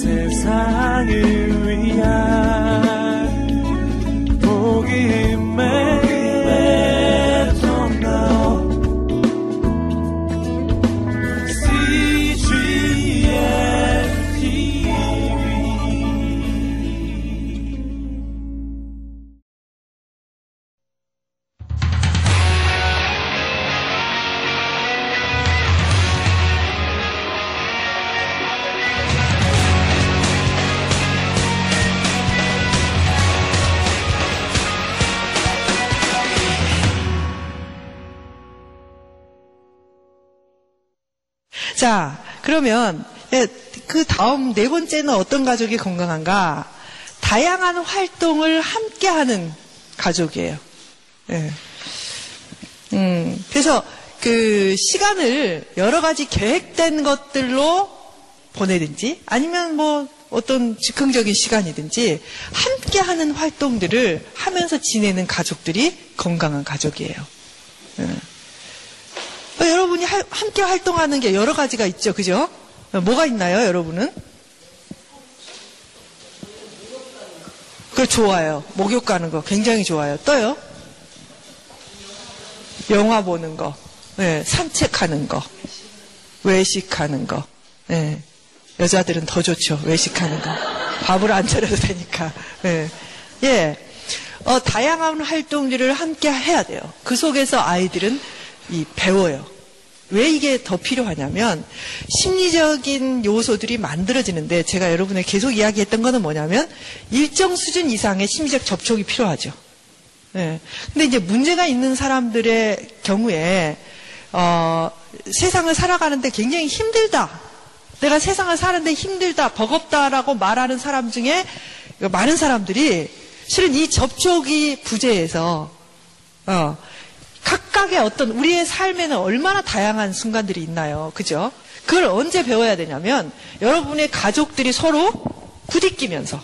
세상을 그러면 예, 그 다음 네 번째는 어떤 가족이 건강한가? 다양한 활동을 함께 하는 가족이에요. 예. 음, 그래서 그 시간을 여러 가지 계획된 것들로 보내든지 아니면 뭐 어떤 즉흥적인 시간이든지 함께 하는 활동들을 하면서 지내는 가족들이 건강한 가족이에요. 예. 어, 여러분이 하- 함께 활동하는 게 여러 가지가 있죠, 그죠? 어, 뭐가 있나요, 여러분은? 그 좋아요. 목욕 가는 거 굉장히 좋아요. 또요? 영화 보는 거, 예, 산책하는 거, 외식하는 거. 예. 여자들은 더 좋죠. 외식하는 거. 밥을 안 차려도 되니까. 예. 예. 어, 다양한 활동들을 함께 해야 돼요. 그 속에서 아이들은 이 배워요. 왜 이게 더 필요하냐면 심리적인 요소들이 만들어지는데 제가 여러분에 계속 이야기했던 거는 뭐냐면 일정 수준 이상의 심리적 접촉이 필요하죠. 예. 근데 이제 문제가 있는 사람들의 경우에 어, 세상을 살아가는데 굉장히 힘들다. 내가 세상을 사는데 힘들다, 버겁다라고 말하는 사람 중에 많은 사람들이 실은 이 접촉이 부재해서 어, 각각의 어떤 우리의 삶에는 얼마나 다양한 순간들이 있나요? 그죠? 그걸 언제 배워야 되냐면 여러분의 가족들이 서로 부딪히면서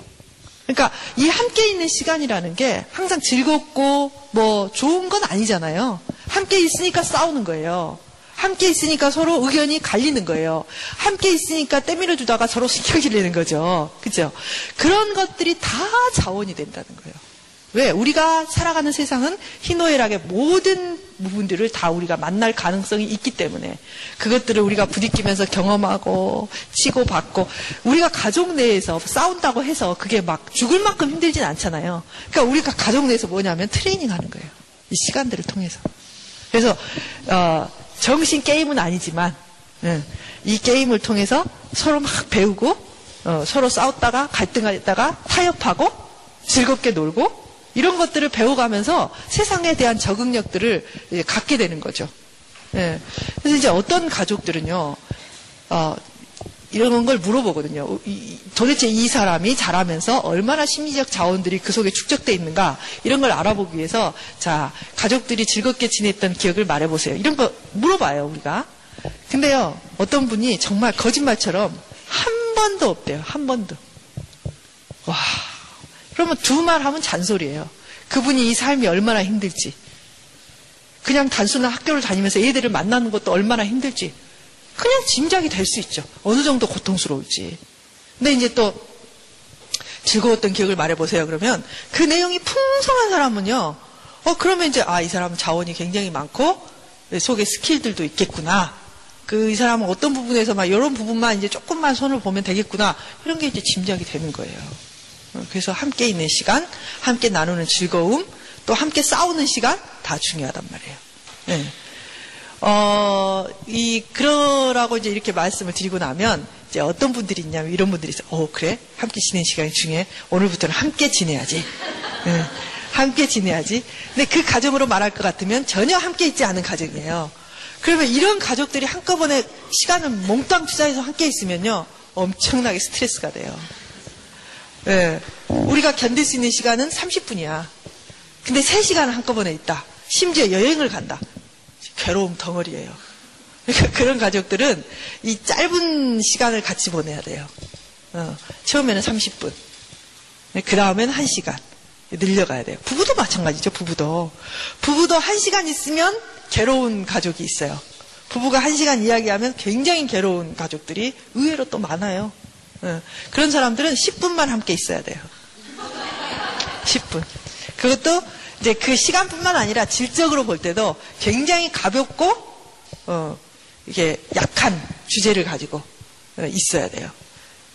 그러니까 이 함께 있는 시간이라는 게 항상 즐겁고 뭐 좋은 건 아니잖아요. 함께 있으니까 싸우는 거예요. 함께 있으니까 서로 의견이 갈리는 거예요. 함께 있으니까 때밀어 주다가 서로 내는 거죠. 그죠? 그런 것들이 다 자원이 된다는 거예요. 왜? 우리가 살아가는 세상은 희노애락의 모든 부분들을 다 우리가 만날 가능성이 있기 때문에 그것들을 우리가 부딪히면서 경험하고 치고 받고 우리가 가족 내에서 싸운다고 해서 그게 막 죽을 만큼 힘들진 않잖아요. 그러니까 우리가 가족 내에서 뭐냐면 트레이닝 하는 거예요. 이 시간들을 통해서. 그래서 어, 정신 게임은 아니지만 예, 이 게임을 통해서 서로 막 배우고 어, 서로 싸웠다가 갈등했다가 타협하고 즐겁게 놀고 이런 것들을 배워가면서 세상에 대한 적응력들을 갖게 되는 거죠. 예. 그래서 이제 어떤 가족들은요, 어, 이런 걸 물어보거든요. 이- 도대체 이 사람이 자라면서 얼마나 심리적 자원들이 그 속에 축적돼 있는가 이런 걸 알아보기 위해서 자 가족들이 즐겁게 지냈던 기억을 말해보세요. 이런 거 물어봐요 우리가. 근데요 어떤 분이 정말 거짓말처럼 한 번도 없대요. 한 번도. 와. 그러면 두 말 하면 잔소리예요. 그분이 이 삶이 얼마나 힘들지. 그냥 단순한 학교를 다니면서 애들을 만나는 것도 얼마나 힘들지. 그냥 짐작이 될 수 있죠. 어느 정도 고통스러울지. 근데 이제 또 즐거웠던 기억을 말해보세요. 그러면 그 내용이 풍성한 사람은요. 어, 그러면 이제, 아, 이 사람은 자원이 굉장히 많고, 속에 스킬들도 있겠구나. 그, 이 사람은 어떤 부분에서 막 이런 부분만 이제 조금만 손을 보면 되겠구나. 이런 게 이제 짐작이 되는 거예요. 어, 그래서 함께 있는 시간, 함께 나누는 즐거움, 또 함께 싸우는 시간, 다 중요하단 말이에요. 예. 어, 이, 그러라고 이제 이렇게 말씀을 드리고 나면, 이제 어떤 분들이 있냐면 이런 분들이 있어요. 어, 그래? 함께 지내는 시간이 중요해. 오늘부터는 함께 지내야지. 예, 함께 지내야지. 근데 그 가정으로 말할 것 같으면 전혀 함께 있지 않은 가정이에요. 그러면 이런 가족들이 한꺼번에 시간을 몽땅 투자해서 함께 있으면요. 엄청나게 스트레스가 돼요. 예, 우리가 견딜 수 있는 시간은 30분이야. 근데 3시간 한꺼번에 있다. 심지어 여행을 간다. 괴로움 덩어리예요. 그러니까 그런 가족들은 이 짧은 시간을 같이 보내야 돼요. 어, 처음에는 30분. 그 다음에는 1시간. 늘려가야 돼요. 부부도 마찬가지죠, 부부도. 부부도 1시간 있으면 괴로운 가족이 있어요. 부부가 1시간 이야기하면 굉장히 괴로운 가족들이 의외로 또 많아요. 어, 그런 사람들은 10분만 함께 있어야 돼요. 10분. 그것도 이제 그 시간뿐만 아니라 질적으로 볼 때도 굉장히 가볍고 어, 이게 약한 주제를 가지고 어, 있어야 돼요.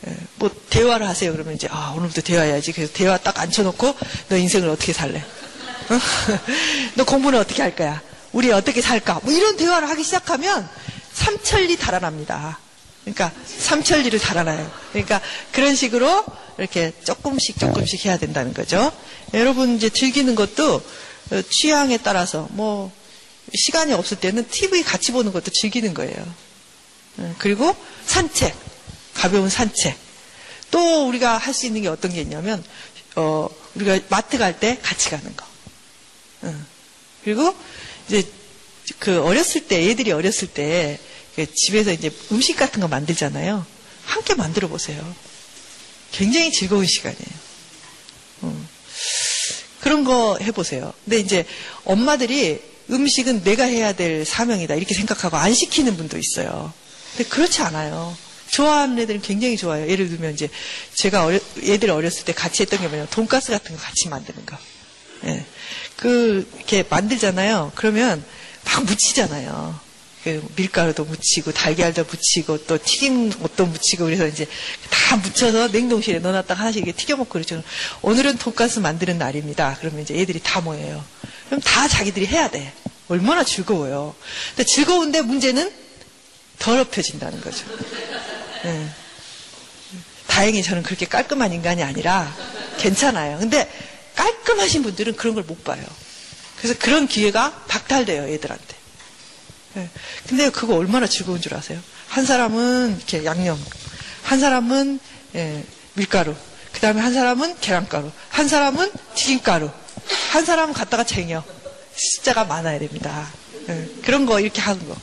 예, 뭐 대화를 하세요. 그러면 이제 아 오늘부터 대화해야지. 그래서 대화 딱 앉혀놓고 너 인생을 어떻게 살래? 어? 너 공부는 어떻게 할 거야? 우리 어떻게 살까? 뭐 이런 대화를 하기 시작하면 삼천리 달아납니다. 그러니까 삼천리를 달아나요. 그러니까 그런 식으로 이렇게 조금씩 조금씩 해야 된다는 거죠. 여러분 이제 즐기는 것도 어, 취향에 따라서 뭐 시간이 없을 때는 TV 같이 보는 것도 즐기는 거예요. 예, 그리고 산책, 가벼운 산책. 또 우리가 할 수 있는 게 어떤 게 있냐면 어, 우리가 마트 갈 때 같이 가는 거. 응. 그리고 이제 그 어렸을 때 애들이 어렸을 때 집에서 이제 음식 같은 거 만들잖아요. 함께 만들어 보세요. 굉장히 즐거운 시간이에요. 음. 그런 거 해보세요. 근데 이제 엄마들이 음식은 내가 해야 될 사명이다 이렇게 생각하고 안 시키는 분도 있어요. 근데 그렇지 않아요. 좋아하는 애들은 굉장히 좋아요. 예를 들면 이제 제가 어려, 애들 어렸을 때 같이 했던 게 뭐냐면 돈가스 같은 거 같이 만드는 거. 예. 그 이렇게 만들잖아요. 그러면 막 묻히잖아요. 그 밀가루도 묻히고 달걀도 묻히고 또 튀김 옷도 묻히고 그래서 이제 다 묻혀서 냉동실에 넣어놨다가 하나씩 이렇게 튀겨 먹고 그러죠. 오늘은 돈가스 만드는 날입니다. 그러면 이제 애들이 다 모여요. 그럼 다 자기들이 해야 돼. 얼마나 즐거워요. 근데 즐거운데 문제는 더럽혀진다는 거죠. 예. 다행히 저는 그렇게 깔끔한 인간이 아니라 괜찮아요. 근데 깔끔하신 분들은 그런 걸 못 봐요. 그래서 그런 기회가 박탈돼요, 애들한테. 예. 근데 그거 얼마나 즐거운 줄 아세요? 한 사람은 이렇게 양념, 한 사람은 예, 밀가루, 그 다음에 한 사람은 계란가루, 한 사람은 튀김가루, 한 사람은 갖다가 쟁여. 숫자가 많아야 됩니다. 예, 그런 거 이렇게 하는 거.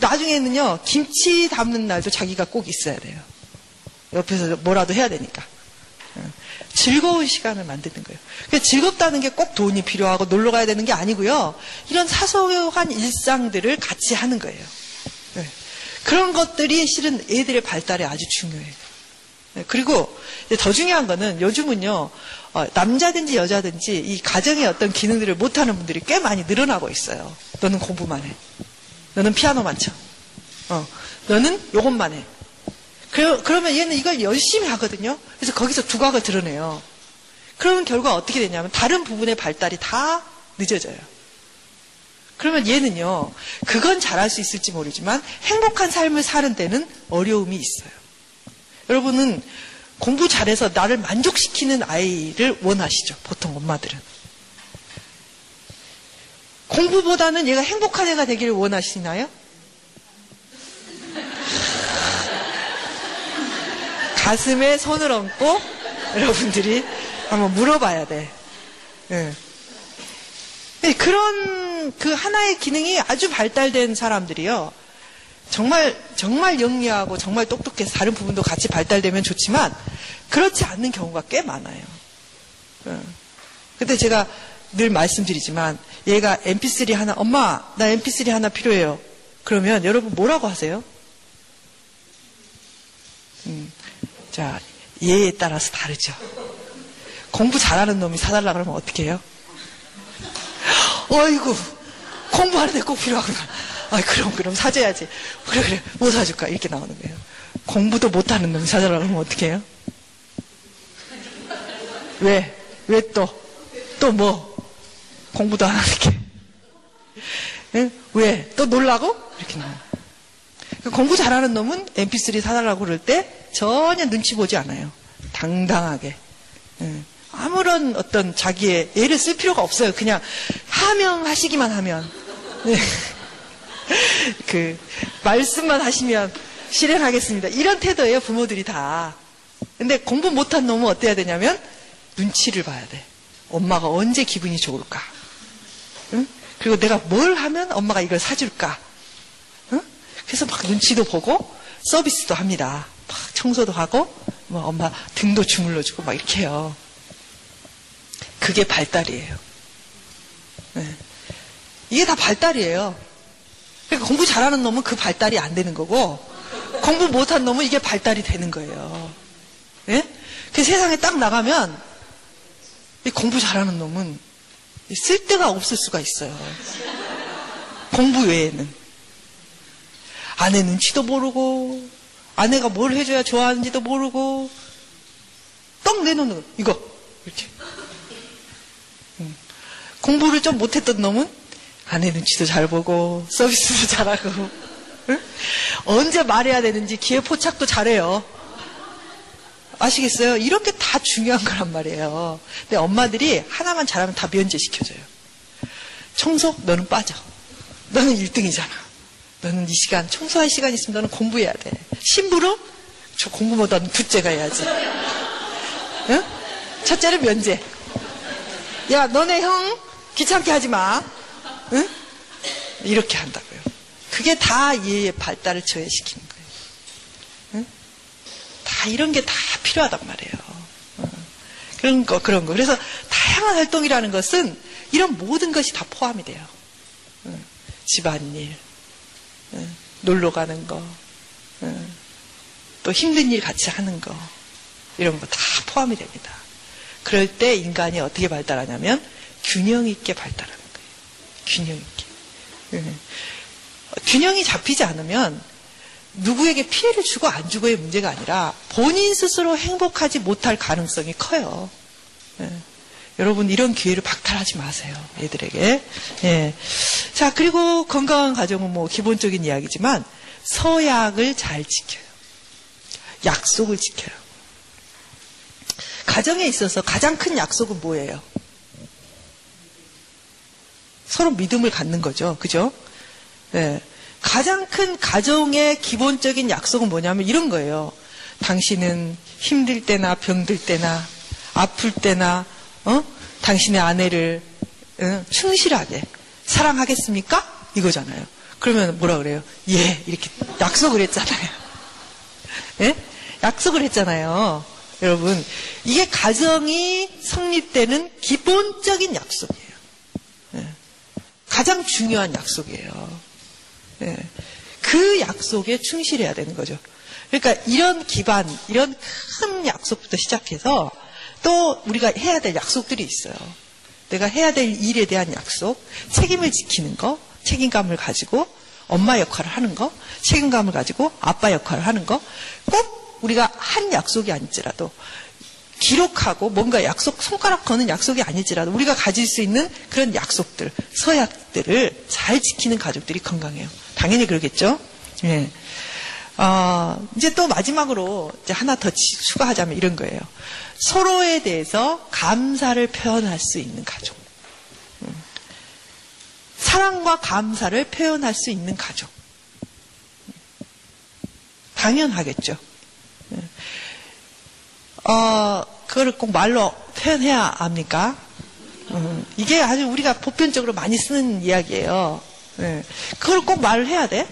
나중에는요, 김치 담는 날도 자기가 꼭 있어야 돼요. 옆에서 뭐라도 해야 되니까. 예, 즐거운 시간을 만드는 거예요. 그러니까 즐겁다는 게 꼭 돈이 필요하고 놀러 가야 되는 게 아니고요. 이런 사소한 일상들을 같이 하는 거예요. 예, 그런 것들이 실은 애들의 발달에 아주 중요해요. 예, 그리고 더 중요한 거는 요즘은요, 어, 남자든지 여자든지 이 가정의 어떤 기능들을 못하는 분들이 꽤 많이 늘어나고 있어요. 너는 공부만 해. 너는 피아노만 쳐. 어, 너는 요것만 해. 그러, 그러면 얘는 이걸 열심히 하거든요. 그래서 거기서 두각을 드러내요. 그러면 결과 어떻게 되냐면 다른 부분의 발달이 다 늦어져요. 그러면 얘는요, 그건 잘할 수 있을지 모르지만 행복한 삶을 사는 데는 어려움이 있어요. 여러분은 공부 잘해서 나를 만족시키는 아이를 원하시죠. 보통 엄마들은. 공부보다는 얘가 행복한 애가 되기를 원하시나요? 가슴에 손을 얹고 여러분들이 한번 물어봐야 돼. 네. 그런 그 하나의 기능이 아주 발달된 사람들이요. 정말 정말 영리하고 정말 똑똑해서 다른 부분도 같이 발달되면 좋지만 그렇지 않는 경우가 꽤 많아요. 근데 제가 늘 말씀드리지만 얘가 MP3 하나 엄마 나 MP3 하나 필요해요. 그러면 여러분 뭐라고 하세요? 음, 자 얘에 따라서 다르죠. 공부 잘하는 놈이 사달라 그러면 어떻게 해요? 어이구 공부하는데 꼭 필요하구나. 아, 그럼, 그럼 사줘야지. 그래, 그래. 뭐 사줄까? 이렇게 나오는 거예요. 공부도 못하는 놈이 사달라고 하면 어떻게 해요? 왜? 왜 또? 또 뭐? 공부도 안 하는 게. 왜? 또 놀라고? 이렇게 나와요. 공부 잘하는 놈은 mp3 사달라고 그럴 때 전혀 눈치 보지 않아요. 당당하게. 아무런 어떤 자기의 애를 쓸 필요가 없어요. 그냥 하면. 네. 그 말씀만 하시면 실행하겠습니다. 이런 태도예요, 부모들이 다. 근데 공부 못한 놈은 어때야 되냐면 눈치를 봐야 돼. 엄마가 언제 기분이 좋을까? 응? 그리고 내가 뭘 하면 엄마가 이걸 사줄까? 응? 그래서 막 눈치도 보고 서비스도 합니다. 막 청소도 하고 뭐 엄마 등도 주물러주고 막 이렇게 해요. 그게 발달이에요. 네. 이게 다 발달이에요. 그러니까 공부 잘하는 놈은 그 발달이 안 되는 거고 공부 못한 놈은 이게 발달이 되는 거예요. 예? 그 세상에 딱 나가면 이 공부 잘하는 놈은 쓸데가 없을 수가 있어요. 공부 외에는. 아내 눈치도 모르고, 아내가 뭘 해줘야 좋아하는지도 모르고, 떡 내놓는 거, 이거, 이렇게. 음. 공부를 좀 못했던 놈은 아내 눈치도 잘 보고, 서비스도 잘하고, 응? 언제 말해야 되는지 기회 포착도 잘해요. 아시겠어요? 이런 게 다 중요한 거란 말이에요. 근데 엄마들이 하나만 잘하면 다 면제시켜줘요. 청소? 너는 빠져. 너는 1등이잖아. 너는 이 시간, 청소할 시간 있으면 너는 공부해야 돼. 심부름? 저 공부보다는 둘째가 해야지. 응? 첫째는 면제. 야, 너네 형 귀찮게 하지 마. 응? 이렇게 한다고요. 그게 다 얘의 발달을 저해시키는 거예요. 응? 다 이런 게 다 필요하단 말이에요. 어. 그런 거, 그런 거. 그래서 다양한 활동이라는 것은 이런 모든 것이 다 포함이 돼요. 응. 집안일, 응. 놀러 가는 거, 응. 또 힘든 일 같이 하는 거, 이런 거 다 포함이 됩니다. 그럴 때 인간이 어떻게 발달하냐면 균형 있게 발달하는 거예요. 균형 있게. 응. 균형이 잡히지 않으면 누구에게 피해를 주고 안 주고의 문제가 아니라 본인 스스로 행복하지 못할 가능성이 커요. 예. 여러분 이런 기회를 박탈하지 마세요. 애들에게. 예. 자 그리고 건강한 가정은 뭐 기본적인 이야기지만 서약을 잘 지켜요. 약속을 지켜요. 가정에 있어서 가장 큰 약속은 뭐예요? 서로 믿음을 갖는 거죠. 그죠? 예. 가장 큰 가정의 기본적인 약속은 뭐냐면 이런 거예요. 당신은 힘들 때나 병들 때나 아플 때나 어? 당신의 아내를 어? 충실하게 사랑하겠습니까? 이거잖아요. 그러면 뭐라 그래요? 예 이렇게 약속을 했잖아요. 예? 약속을 했잖아요. 여러분 이게 가정이 성립되는 기본적인 약속이에요. 예. 가장 중요한 약속이에요. 예. 그 약속에 충실해야 되는 거죠. 그러니까 이런 기반, 이런 큰 약속부터 시작해서 또 우리가 해야 될 약속들이 있어요. 내가 해야 될 일에 대한 약속, 책임을 지키는 거, 책임감을 가지고 엄마 역할을 하는 거, 책임감을 가지고 아빠 역할을 하는 거, 꼭 우리가 한 약속이 아닐지라도 기록하고 뭔가 약속, 손가락 거는 약속이 아닐지라도 우리가 가질 수 있는 그런 약속들, 서약들을 잘 지키는 가족들이 건강해요. 당연히 그러겠죠? 예. 어, 이제 또 마지막으로 이제 하나 더 추가하자면 이런 거예요. 서로에 대해서 감사를 표현할 수 있는 가족. 음. 사랑과 감사를 표현할 수 있는 가족. 당연하겠죠. 예. 어, 그거를 꼭 말로 표현해야 합니까? 음, 이게 아주 우리가 보편적으로 많이 쓰는 이야기예요. 네. 그걸 꼭 말을 해야 돼?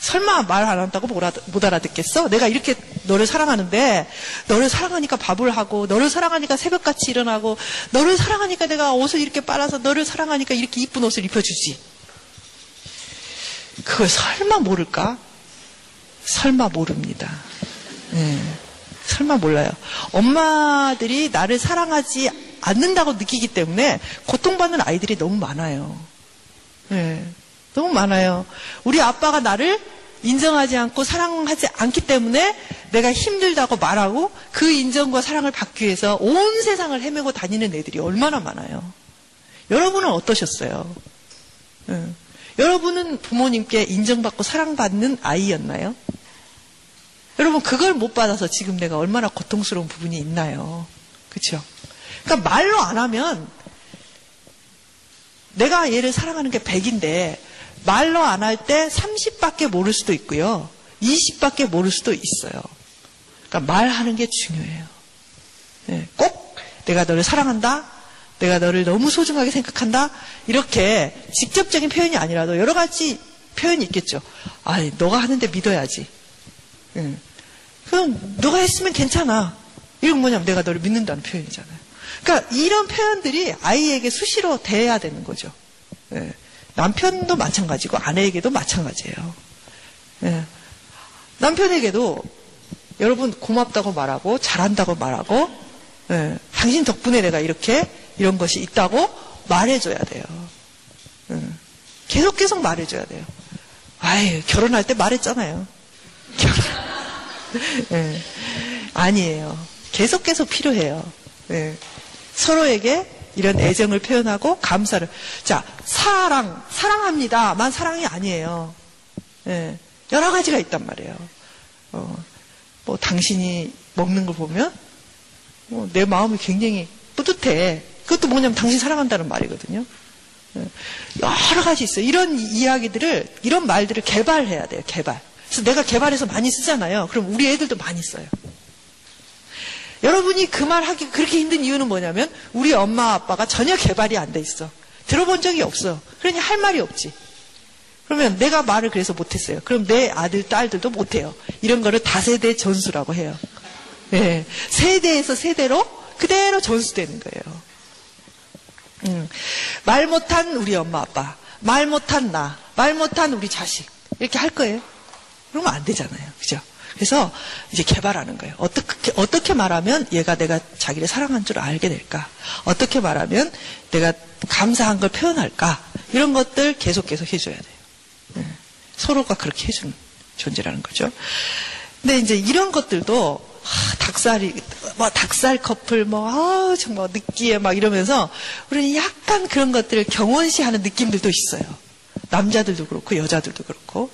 설마 말 안 한다고 못 알아듣겠어? 내가 이렇게 너를 사랑하는데, 너를 사랑하니까 밥을 하고, 너를 사랑하니까 새벽같이 일어나고, 너를 사랑하니까 내가 옷을 이렇게 빨아서, 너를 사랑하니까 이렇게 이쁜 옷을 입혀주지. 그걸 설마 모를까? 설마 모릅니다. 네. 설마 몰라요. 엄마들이 나를 사랑하지 않는다고 느끼기 때문에 고통받는 아이들이 너무 많아요. 네, 너무 많아요. 우리 아빠가 나를 인정하지 않고 사랑하지 않기 때문에 내가 힘들다고 말하고 그 인정과 사랑을 받기 위해서 온 세상을 헤매고 다니는 애들이 얼마나 많아요. 여러분은 어떠셨어요? 네. 여러분은 부모님께 인정받고 사랑받는 아이였나요? 여러분 그걸 못 받아서 지금 내가 얼마나 고통스러운 부분이 있나요? 그렇죠? 그러니까 말로 안 하면 내가 얘를 사랑하는 게 100인데 말로 안 할 때 30밖에 모를 수도 있고요. 20밖에 모를 수도 있어요. 그러니까 말하는 게 중요해요. 네, 꼭 내가 너를 사랑한다. 내가 너를 너무 소중하게 생각한다. 이렇게 직접적인 표현이 아니라도 여러 가지 표현이 있겠죠. 아, 너가 하는데 믿어야지. 네. 그럼 너가 했으면 괜찮아. 이건 뭐냐면 내가 너를 믿는다는 표현이잖아요. 그러니까 이런 표현들이 아이에게 수시로 돼야 되는 거죠. 예. 남편도 마찬가지고 아내에게도 마찬가지예요. 예. 남편에게도 여러분 고맙다고 말하고 잘한다고 말하고 예, 당신 덕분에 내가 이렇게 이런 것이 있다고 말해줘야 돼요. 예, 계속 계속 말해줘야 돼요. 아이 결혼할 때 말했잖아요. 결혼 예, 아니에요. 계속 계속 필요해요. 예, 서로에게 이런 애정을 표현하고 감사를 자 사랑 사랑합니다만 사랑이 아니에요. 예, 여러 가지가 있단 말이에요. 어, 뭐 당신이 먹는 걸 보면 뭐 내 마음이 굉장히 뿌듯해. 그것도 뭐냐면 당신 사랑한다는 말이거든요. 예, 여러 가지 있어요. 이런 이야기들을 이런 말들을 개발해야 돼요. 개발. 그래서 내가 개발해서 많이 쓰잖아요. 그럼 우리 애들도 많이 써요. 여러분이 그 말 하기 그렇게 힘든 이유는 뭐냐면 우리 엄마 아빠가 전혀 개발이 안 돼 있어. 들어본 적이 없어. 그러니 할 말이 없지. 그러면 내가 말을 그래서 못했어요. 그럼 내 아들, 딸들도 못해요. 이런 거를 다세대 전수라고 해요. 네. 세대에서 세대로 그대로 전수되는 거예요. 음. 말 못한 우리 엄마 아빠, 말 못한 나, 말 못한 우리 자식. 이렇게 할 거예요. 그러면 안 되잖아요. 그죠? 그래서 이제 개발하는 거예요. 어떻게, 어떻게 말하면 얘가 내가 자기를 사랑한 줄 알게 될까? 어떻게 말하면 내가 감사한 걸 표현할까? 이런 것들 계속 계속 해줘야 돼요. 네. 서로가 그렇게 해주는 존재라는 거죠. 근데 이제 이런 것들도 아, 닭살이 뭐 닭살 커플 뭐 아, 정말 느끼해 막 이러면서 우리는 약간 그런 것들을 경원시하는 느낌들도 있어요. 남자들도 그렇고 여자들도 그렇고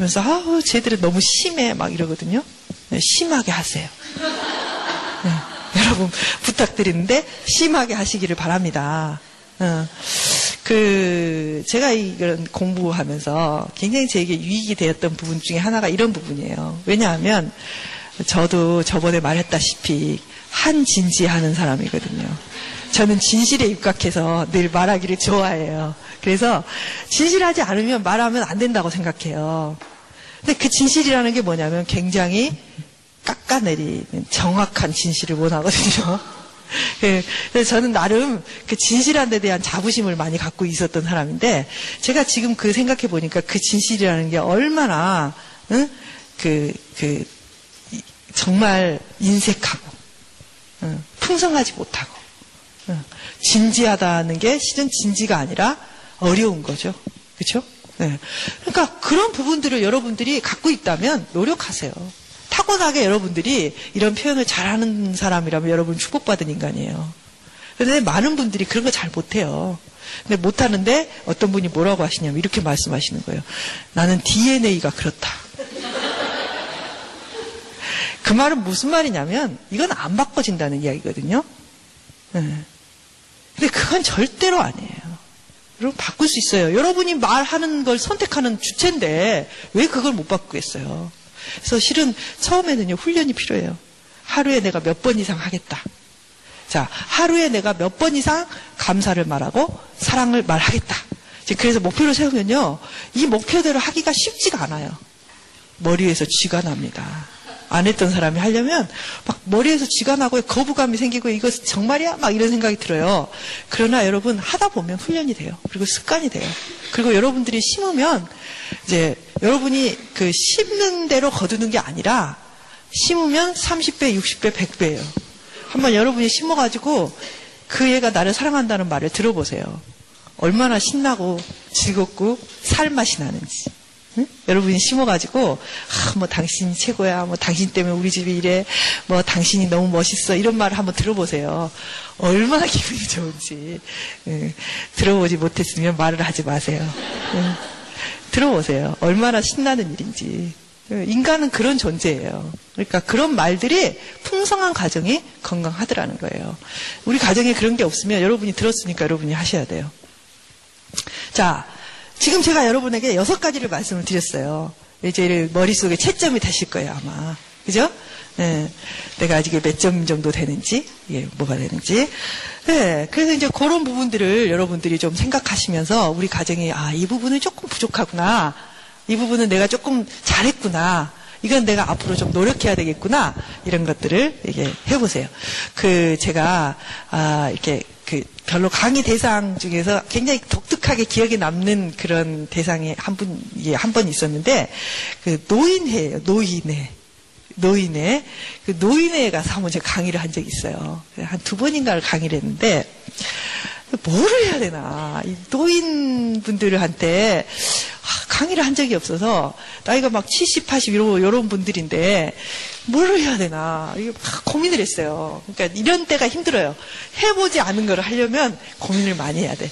그러면서 아우 쟤들은 너무 심해 막 이러거든요. 네, 심하게 하세요. 네, 여러분 부탁드리는데 심하게 하시기를 바랍니다. 어, 그 제가 이런 공부하면서 굉장히 제게 유익이 되었던 부분 중에 하나가 이런 부분이에요. 왜냐하면 저도 저번에 말했다시피 한진지하는 사람이거든요. 저는 진실에 입각해서 늘 말하기를 좋아해요. 그래서 진실하지 않으면 말하면 안 된다고 생각해요. 근데 그 진실이라는 게 뭐냐면 굉장히 깎아내리는 정확한 진실을 원하거든요. 그래서 저는 나름 그 진실한 데 대한 자부심을 많이 갖고 있었던 사람인데 제가 지금 그 생각해 보니까 그 진실이라는 게 얼마나 응? 그, 그 정말 인색하고 응, 풍성하지 못하고 응, 진지하다는 게 실은 진지가 아니라 어려운 거죠. 그렇죠? 네. 그러니까 그런 부분들을 여러분들이 갖고 있다면 노력하세요. 타고나게 여러분들이 이런 표현을 잘하는 사람이라면 여러분 축복받은 인간이에요. 그런데 많은 분들이 그런 거 잘 못해요. 근데 못하는데 어떤 분이 뭐라고 하시냐면 이렇게 말씀하시는 거예요. 나는 DNA가 그렇다. 그 말은 무슨 말이냐면 이건 안 바꿔진다는 이야기거든요. 네. 근데 그건 절대로 아니에요. 여러분 바꿀 수 있어요. 여러분이 말하는 걸 선택하는 주체인데 왜 그걸 못 바꾸겠어요? 그래서 실은 처음에는요 훈련이 필요해요. 하루에 내가 몇 번 이상 하겠다. 자, 하루에 내가 몇 번 이상 감사를 말하고 사랑을 말하겠다. 그래서 목표를 세우면요 이 목표대로 하기가 쉽지가 않아요. 머리에서 쥐가 납니다. 안 했던 사람이 하려면 막 머리에서 쥐가 나고 거부감이 생기고 이거 정말이야? 막 이런 생각이 들어요. 그러나 여러분 하다 보면 훈련이 돼요. 그리고 습관이 돼요. 그리고 여러분들이 심으면 이제 여러분이 그 심는 대로 거두는 게 아니라 심으면 30배, 60배, 100배예요. 한번 여러분이 심어가지고 그 애가 나를 사랑한다는 말을 들어보세요. 얼마나 신나고 즐겁고 살맛이 나는지. 응? 여러분이 심어가지고 아, 뭐 당신이 최고야, 뭐 당신 때문에 우리 집이 이래, 뭐 당신이 너무 멋있어 이런 말을 한번 들어보세요. 얼마나 기분이 좋은지 응. 들어보지 못했으면 말을 하지 마세요. 응. 들어보세요. 얼마나 신나는 일인지. 인간은 그런 존재예요. 그러니까 그런 말들이 풍성한 가정이 건강하더라는 거예요. 우리 가정에 그런 게 없으면 여러분이 들었으니까 여러분이 하셔야 돼요. 자, 지금 제가 여러분에게 여섯 가지를 말씀을 드렸어요. 이제 머릿속에 채점이 되실 거예요, 아마. 그죠? 네. 내가 아직 몇 점 정도 되는지, 이게 뭐가 되는지. 네. 그래서 이제 그런 부분들을 여러분들이 좀 생각하시면서 우리 가정이, 아, 이 부분은 조금 부족하구나. 이 부분은 내가 조금 잘했구나. 이건 내가 앞으로 좀 노력해야 되겠구나. 이런 것들을 이게 해보세요. 그, 제가, 아, 이렇게 그 별로 강의 대상 중에서 굉장히 독특하게 기억에 남는 그런 대상이 한 분, 예, 한 번 있었는데, 그 노인회예요, 노인회. 노인회. 그 노인회에 가서 한번 제가 강의를 한 적이 있어요. 한 두 번인가를 강의를 했는데, 뭐를 해야 되나. 이 노인분들한테 아, 강의를 한 적이 없어서, 나이가 막 70, 80, 이런, 이런 분들인데, 뭐를 해야 되나. 이게 막 고민을 했어요. 그러니까 이런 때가 힘들어요. 해보지 않은 걸 하려면 고민을 많이 해야 돼.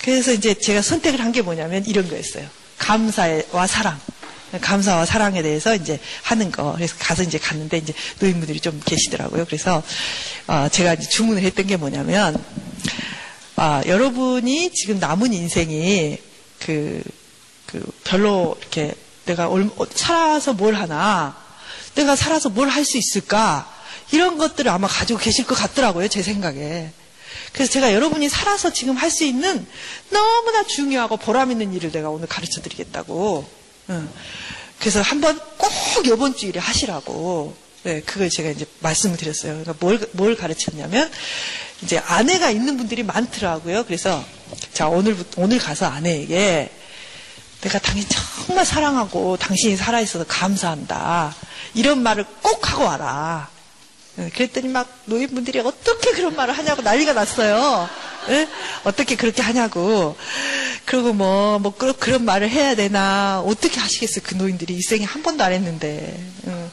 그래서 이제 제가 선택을 한 게 뭐냐면 이런 거였어요. 감사와 사랑. 감사와 사랑에 대해서 이제 하는 거. 그래서 가서 이제 갔는데 이제 노인분들이 좀 계시더라고요. 그래서 어, 제가 주문을 했던 게 뭐냐면 아, 여러분이 지금 남은 인생이 그, 그 별로 이렇게 내가 얼- 어, 살아서 뭘 하나, 내가 살아서 뭘 할 수 있을까 이런 것들을 아마 가지고 계실 것 같더라고요 제 생각에. 그래서 제가 여러분이 살아서 지금 할 수 있는 너무나 중요하고 보람 있는 일을 내가 오늘 가르쳐 드리겠다고. 응. 그래서 한번 꼭 이번 주일에 하시라고. 네, 그걸 제가 이제 말씀을 드렸어요. 그러니까 뭘, 뭘 가르쳤냐면, 이제 아내가 있는 분들이 많더라고요. 그래서, 자, 오늘, 오늘 가서 아내에게 내가 당신 정말 사랑하고 당신이 살아있어서 감사한다. 이런 말을 꼭 하고 와라. 예, 그랬더니 막 노인분들이 어떻게 그런 말을 하냐고 난리가 났어요. 예? 어떻게 그렇게 하냐고. 그리고 뭐, 뭐, 그- 그런 말을 해야 되나. 어떻게 하시겠어요. 그 노인들이 이 생에 한 번도 안 했는데. 음.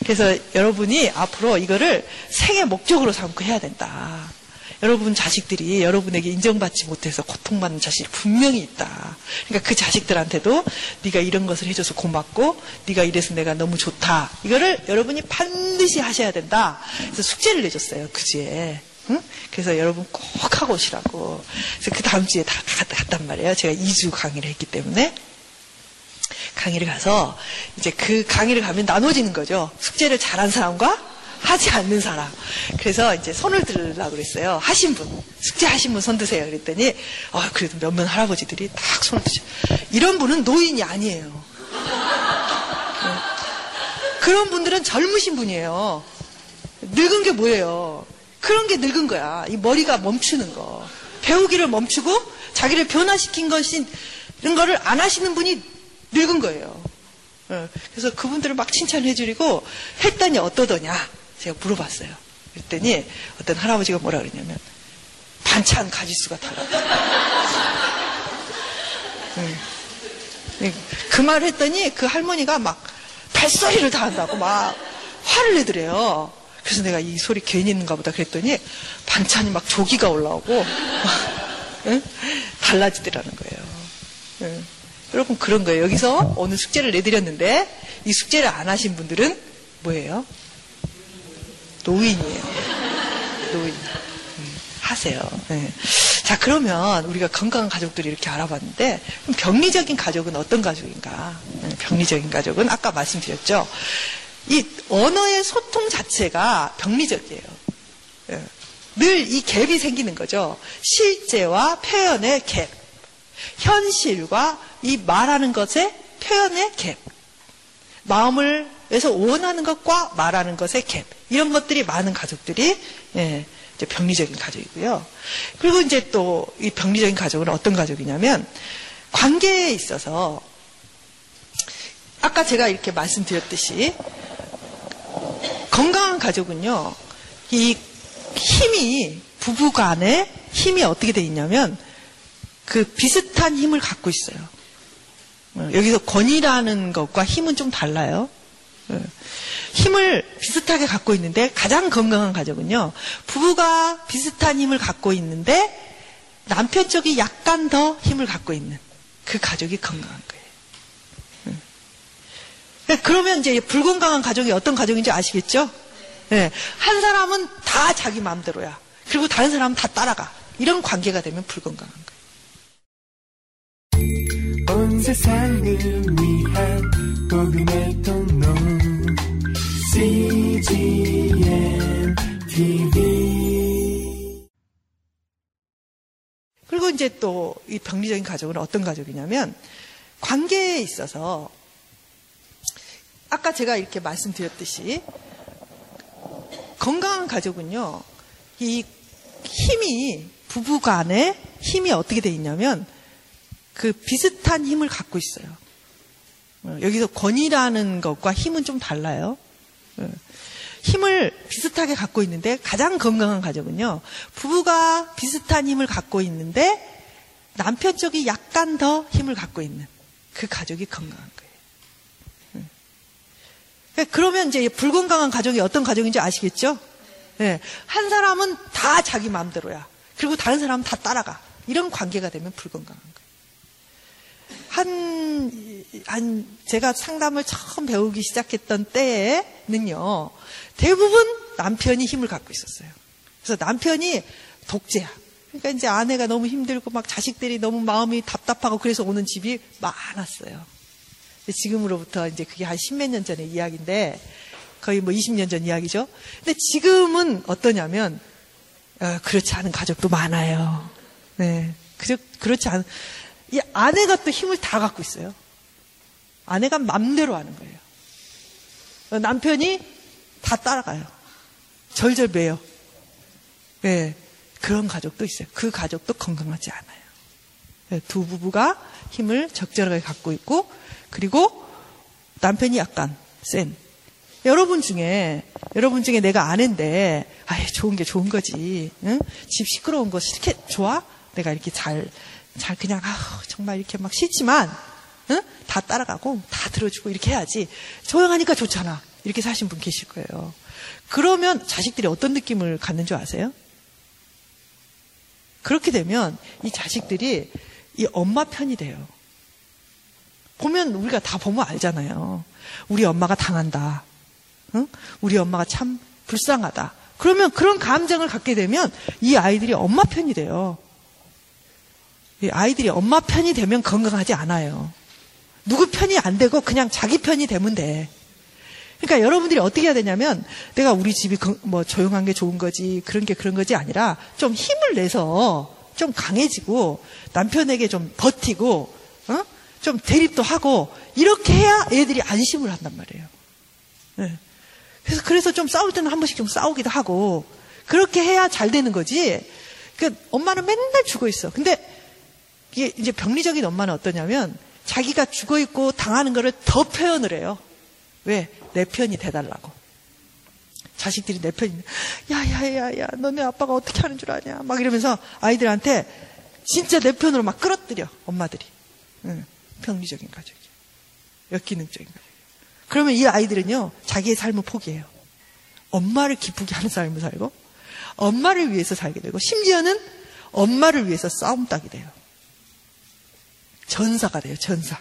그래서 여러분이 앞으로 이거를 생의 목적으로 삼고 해야 된다. 여러분 자식들이 여러분에게 인정받지 못해서 고통받는 자식이 분명히 있다. 그러니까 그 자식들한테도 네가 이런 것을 해줘서 고맙고 네가 이래서 내가 너무 좋다. 이거를 여러분이 반드시 하셔야 된다. 그래서 숙제를 내줬어요. 그 주에. 응? 그래서 여러분 꼭 하고 오시라고. 그래서 그 다음 주에 다 갔- 갔단 말이에요. 제가 2주 강의를 했기 때문에. 강의를 가서 이제 그 강의를 가면 나눠지는 거죠. 숙제를 잘한 사람과 하지 않는 사람. 그래서 이제 손을 들으려고 그랬어요. 하신 분. 숙제 하신 분 손 드세요. 그랬더니, 어, 그래도 몇몇 할아버지들이 딱 손을 드셔. 이런 분은 노인이 아니에요. 네. 그런 분들은 젊으신 분이에요. 늙은 게 뭐예요? 그런 게 늙은 거야. 이 머리가 멈추는 거. 배우기를 멈추고 자기를 변화시킨 것인 이런 거를 안 하시는 분이 늙은 거예요. 어, 그래서 그분들을 막 칭찬해 주리고 했더니 어떠더냐 제가 물어봤어요. 그랬더니 어떤 할아버지가 뭐라 그랬냐면 반찬 가지수가 달라. 그 말을 했더니 그 할머니가 막 발소리를 다 한다고 막 화를 내더래요. 그래서 내가 이 소리 괜히 있는가 보다 그랬더니 반찬이 막 조기가 올라오고 응? 달라지더라는 거예요. 응. 여러분 그런 거예요. 여기서 오늘 숙제를 내드렸는데 이 숙제를 안 하신 분들은 뭐예요? 노인이에요. 노인. 음, 하세요. 네. 자, 그러면 우리가 건강한 가족들이 이렇게 알아봤는데, 그럼 병리적인 가족은 어떤 가족인가? 네, 병리적인 가족은 아까 말씀드렸죠. 이 언어의 소통 자체가 병리적이에요. 예. 늘이 갭이 생기는 거죠. 실제와 표현의 갭. 현실과 이 말하는 것의 표현의 갭. 마음을 에서 원하는 것과 말하는 것의 갭. 이런 것들이 많은 가족들이 예, 이제 병리적인 가족이고요. 그리고 이제 또 이 병리적인 가족은 어떤 가족이냐면 관계에 있어서 아까 제가 이렇게 말씀드렸듯이 건강한 가족은요. 이 힘이 부부 간에 힘이 어떻게 돼 있냐면 그 비슷한 힘을 갖고 있어요. 어, 여기서 권위라는 것과 힘은 좀 달라요. 어, 힘을 비슷하게 갖고 있는데 가장 건강한 가족은요. 부부가 비슷한 힘을 갖고 있는데 남편 쪽이 약간 더 힘을 갖고 있는 그 가족이 건강한 거예요. 음. 그러면 이제 불건강한 가족이 어떤 가족인지 아시겠죠? 예, 한 사람은 다 자기 마음대로야. 그리고 다른 사람은 다 따라가. 이런 관계가 되면 불건강한 거예요. 온 세상을 위한 TV 그리고 이제 또 이 병리적인 가족은 어떤 가족이냐면 관계에 있어서 아까 제가 이렇게 말씀드렸듯이 건강한 가족은요 이 힘이 부부 간에 힘이 어떻게 돼 있냐면 그 비슷한 힘을 갖고 있어요. 어, 여기서 권위라는 것과 힘은 좀 달라요. 예. 힘을 비슷하게 갖고 있는데 가장 건강한 가족은요. 부부가 비슷한 힘을 갖고 있는데 남편 쪽이 약간 더 힘을 갖고 있는 그 가족이 건강한 거예요. 음. 그러니까 그러면 이제 불건강한 가족이 어떤 가족인지 아시겠죠? 예. 한 사람은 다 자기 마음대로야. 그리고 다른 사람은 다 따라가. 이런 관계가 되면 불건강한 거예요. 한, 한, 제가 상담을 처음 배우기 시작했던 때에는요, 대부분 남편이 힘을 갖고 있었어요. 그래서 남편이 독재야. 그러니까 이제 아내가 너무 힘들고 막 자식들이 너무 마음이 답답하고 그래서 오는 집이 많았어요. 지금으로부터 이제 그게 한 십몇 년 전의 이야기인데 거의 뭐 20년 전 이야기죠. 근데 지금은 어떠냐면 어, 그렇지 않은 가족도 많아요. 네. 그렇, 그렇지 않은 이 아내가 또 힘을 다 갖고 있어요. 아내가 맘대로 하는 거예요. 어, 남편이 다 따라가요. 절절 매요. 네. 그런 가족도 있어요. 그 가족도 건강하지 않아요. 네, 두 부부가 힘을 적절하게 갖고 있고, 그리고 남편이 약간 센. 여러분 중에, 여러분 중에 내가 아는데, 아예 좋은 게 좋은 거지. 응? 집 시끄러운 거 이렇게 좋아? 내가 이렇게 잘, 잘 그냥, 아 정말 이렇게 막 싫지만, 응? 다 따라가고, 다 들어주고 이렇게 해야지. 조용하니까 좋잖아. 이렇게 사신 분 계실 거예요. 그러면 자식들이 어떤 느낌을 갖는 줄 아세요? 그렇게 되면 이 자식들이 이 엄마 편이 돼요. 보면 우리가 다 보면 알잖아요. 우리 엄마가 당한다. 응? 우리 엄마가 참 불쌍하다. 그러면 그런 감정을 갖게 되면 이 아이들이 엄마 편이 돼요. 이 아이들이 엄마 편이 되면 건강하지 않아요. 누구 편이 안 되고 그냥 자기 편이 되면 돼. 그러니까 여러분들이 어떻게 해야 되냐면 내가 우리 집이 뭐 조용한 게 좋은 거지 그런 게 그런 거지 아니라 좀 힘을 내서 좀 강해지고 남편에게 좀 버티고 어? 좀 대립도 하고 이렇게 해야 애들이 안심을 한단 말이에요. 네. 그래서 그래서 좀 싸울 때는 한 번씩 좀 싸우기도 하고 그렇게 해야 잘 되는 거지. 그 엄마는 맨날 죽어 있어. 근데 이게 이제 병리적인 엄마는 어떠냐면 자기가 죽어 있고 당하는 거를 더 표현을 해요. 왜? 내 편이 돼달라고. 자식들이 내 편이, 야, 야, 야, 야, 너네 아빠가 어떻게 하는 줄 아냐. 막 이러면서 아이들한테 진짜 내 편으로 막 끌어들여, 엄마들이. 응, 평리적인 가족이에요. 역기능적인 가족이에요. 그러면 이 아이들은요, 자기의 삶을 포기해요. 엄마를 기쁘게 하는 삶을 살고, 엄마를 위해서 살게 되고, 심지어는 엄마를 위해서 싸움 따게 돼요. 전사가 돼요, 전사.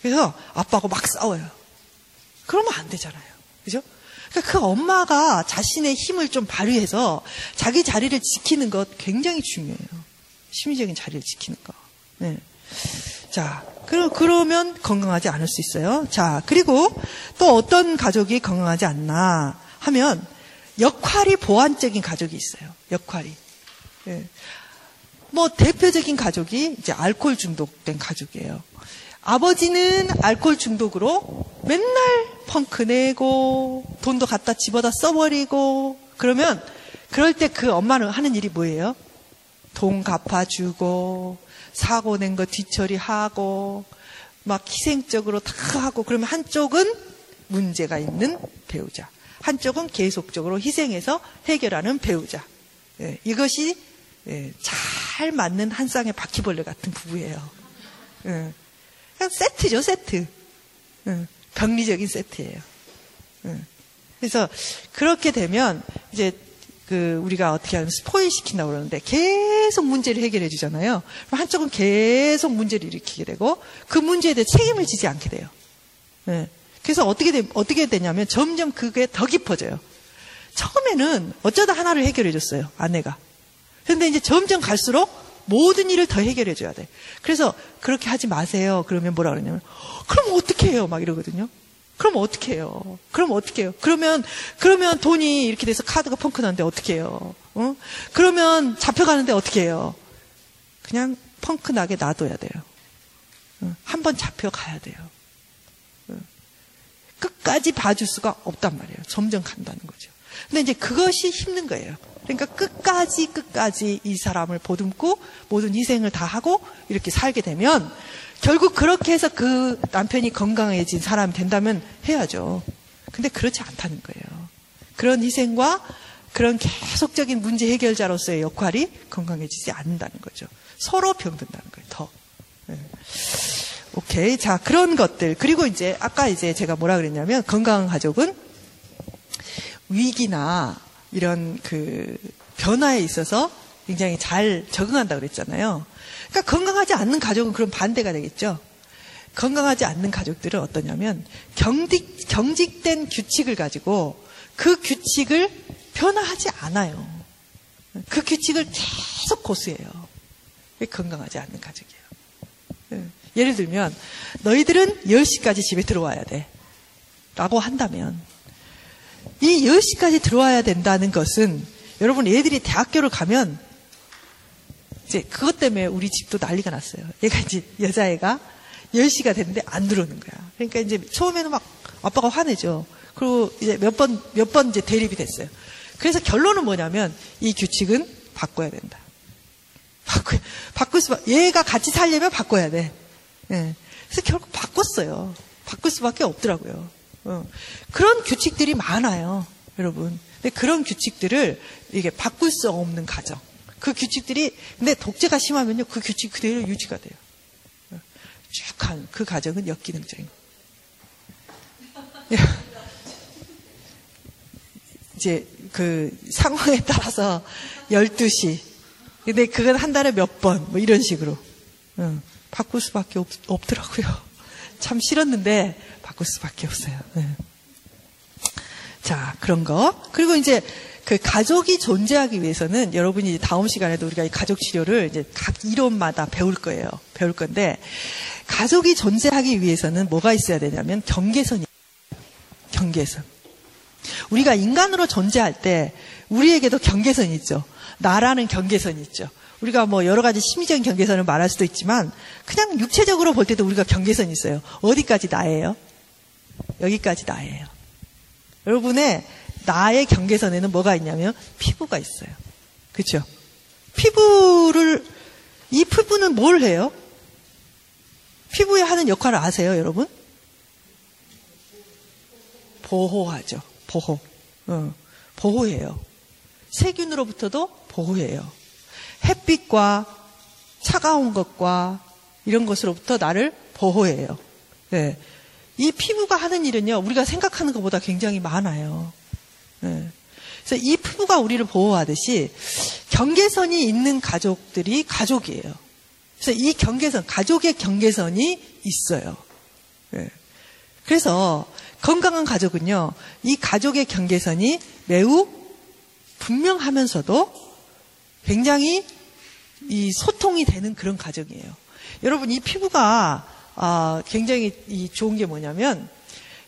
그래서 아빠하고 막 싸워요. 그러면 안 되잖아요. 그죠? 그러니까 그 엄마가 자신의 힘을 좀 발휘해서 자기 자리를 지키는 것 굉장히 중요해요. 심리적인 자리를 지키는 거. 네. 자, 그러, 그러면 건강하지 않을 수 있어요. 자, 그리고 또 어떤 가족이 건강하지 않나 하면 역할이 보완적인 가족이 있어요. 역할이. 네. 뭐 대표적인 가족이 이제 알코올 중독된 가족이에요. 아버지는 알코올 중독으로 맨날 펑크 내고 돈도 갖다 집어다 써버리고 그러면 그럴 때 그 엄마는 하는 일이 뭐예요? 돈 갚아주고 사고 낸 거 뒤처리하고 막 희생적으로 다 하고 그러면 한쪽은 문제가 있는 배우자 한쪽은 계속적으로 희생해서 해결하는 배우자 예, 이것이 예, 잘 맞는 한 쌍의 바퀴벌레 같은 부부예요. 예. 그냥 세트죠, 세트. 응, 병리적인 세트예요. 응. 그래서 그렇게 되면 이제 그 우리가 어떻게 하면 스포일 시킨다고 그러는데 계속 문제를 해결해 주잖아요. 한쪽은 계속 문제를 일으키게 되고 그 문제에 대해 책임을 지지 않게 돼요. 네. 그래서 어떻게 되, 어떻게 되냐면 점점 그게 더 깊어져요. 처음에는 어쩌다 하나를 해결해 줬어요. 아내가. 그런데 이제 점점 갈수록 모든 일을 더 해결해 줘야 돼. 그래서 그렇게 하지 마세요. 그러면 뭐라 그러냐면 그럼 어떻게 해요? 막 이러거든요. 그럼 어떻게 해요? 그럼 어떻게 해요? 그러면 그러면 돈이 이렇게 돼서 카드가 펑크 나는데 어떻게 해요? 어? 그러면 잡혀가는데 어떻게 해요? 그냥 펑크 나게 놔둬야 돼요. 어? 한번 잡혀가야 돼요. 어? 끝까지 봐줄 수가 없단 말이에요. 점점 간다는 거죠. 근데 이제 그것이 힘든 거예요. 그러니까 끝까지 끝까지 이 사람을 보듬고 모든 희생을 다 하고 이렇게 살게 되면 결국 그렇게 해서 그 남편이 건강해진 사람이 된다면 해야죠. 근데 그렇지 않다는 거예요. 그런 희생과 그런 계속적인 문제 해결자로서의 역할이 건강해지지 않는다는 거죠. 서로 병든다는 거예요, 더. 네. 오케이. 자, 그런 것들. 그리고 이제, 아까 이제 제가 뭐라 그랬냐면, 건강한 가족은 위기나 이런 그 변화에 있어서 굉장히 잘 적응한다고 그랬잖아요. 그러니까 건강하지 않는 가족은 그럼 반대가 되겠죠. 건강하지 않는 가족들은 어떠냐면 경직, 경직된 규칙을 가지고 그 규칙을 변화하지 않아요. 그 규칙을 계속 고수해요. 건강하지 않는 가족이에요. 예. 예를 들면 너희들은 10시까지 집에 들어와야 돼. 라고 한다면 이 10시까지 들어와야 된다는 것은 여러분 애들이 대학교를 가면 이제 그것 때문에 우리 집도 난리가 났어요. 얘가 이제 여자애가 10시가 됐는데 안 들어오는 거야. 그러니까 이제 처음에는 막 아빠가 화내죠. 그리고 이제 몇 번, 몇 번 이제 대립이 됐어요. 그래서 결론은 뭐냐면 이 규칙은 바꿔야 된다. 바꿔, 바꿀 수, 얘가 같이 살려면 바꿔야 돼. 예. 그래서 결국 바꿨어요. 바꿀 수밖에 없더라고요. 어. 그런 규칙들이 많아요. 여러분. 근데 그런 규칙들을 이게 바꿀 수 없는 가정. 그 규칙들이, 근데 독재가 심하면요. 그 규칙 그대로 유지가 돼요. 어. 쭉한 그 가정은 역기능적인 거. 이제 그 상황에 따라서 12시. 근데 그건 한 달에 몇 번, 뭐 이런 식으로. 응. 바꿀 수밖에 없, 없더라고요. 참 싫었는데 바꿀 수밖에 없어요. 네. 자, 그런 거. 그리고 이제 그 가족이 존재하기 위해서는 여러분이 다음 시간에도 우리가 이 가족 치료를 이제 각 이론마다 배울 거예요. 배울 건데 가족이 존재하기 위해서는 뭐가 있어야 되냐면 경계선이 경계선. 우리가 인간으로 존재할 때 우리에게도 경계선이 있죠. 나라는 경계선이 있죠. 우리가 뭐 여러 가지 심리적인 경계선을 말할 수도 있지만 그냥 육체적으로 볼 때도 우리가 경계선이 있어요. 어디까지 나예요? 여기까지 나예요. 여러분의 나의 경계선에는 뭐가 있냐면 피부가 있어요. 그렇죠? 피부를 이 피부는 뭘 해요? 피부에 하는 역할을 아세요, 여러분? 보호하죠. 보호. 어, 보호해요. 세균으로부터도 보호해요. 햇빛과 차가운 것과 이런 것으로부터 나를 보호해요. 네. 이 피부가 하는 일은요, 우리가 생각하는 것보다 굉장히 많아요. 네. 그래서 이 피부가 우리를 보호하듯이 경계선이 있는 가족들이 가족이에요. 그래서 이 경계선, 가족의 경계선이 있어요. 네. 그래서 건강한 가족은요, 이 가족의 경계선이 매우 분명하면서도 굉장히 이 소통이 되는 그런 가정이에요. 여러분 이 피부가 아, 굉장히 이 좋은 게 뭐냐면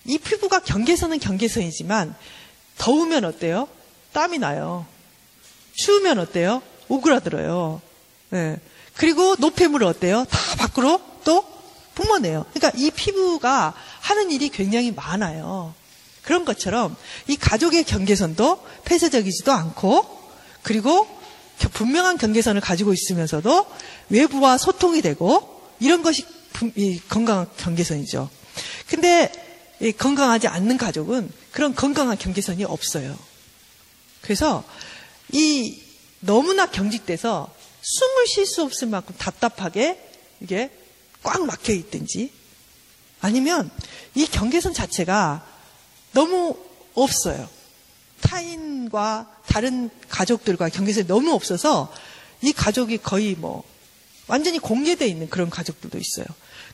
이 피부가 경계선은 경계선이지만 더우면 어때요? 땀이 나요. 추우면 어때요? 오그라들어요. 네. 그리고 노폐물은 어때요? 다 밖으로 또 뿜어내요. 그러니까 이 피부가 하는 일이 굉장히 많아요. 그런 것처럼 이 가족의 경계선도 폐쇄적이지도 않고 그리고 분명한 경계선을 가지고 있으면서도 외부와 소통이 되고 이런 것이 건강한 경계선이죠. 근데 건강하지 않는 가족은 그런 건강한 경계선이 없어요. 그래서 이 너무나 경직돼서 숨을 쉴 수 없을 만큼 답답하게 이게 꽉 막혀 있든지 아니면 이 경계선 자체가 너무 없어요. 타인과 다른 가족들과 경계선이 너무 없어서 이 가족이 거의 뭐 완전히 공개되어 있는 그런 가족들도 있어요.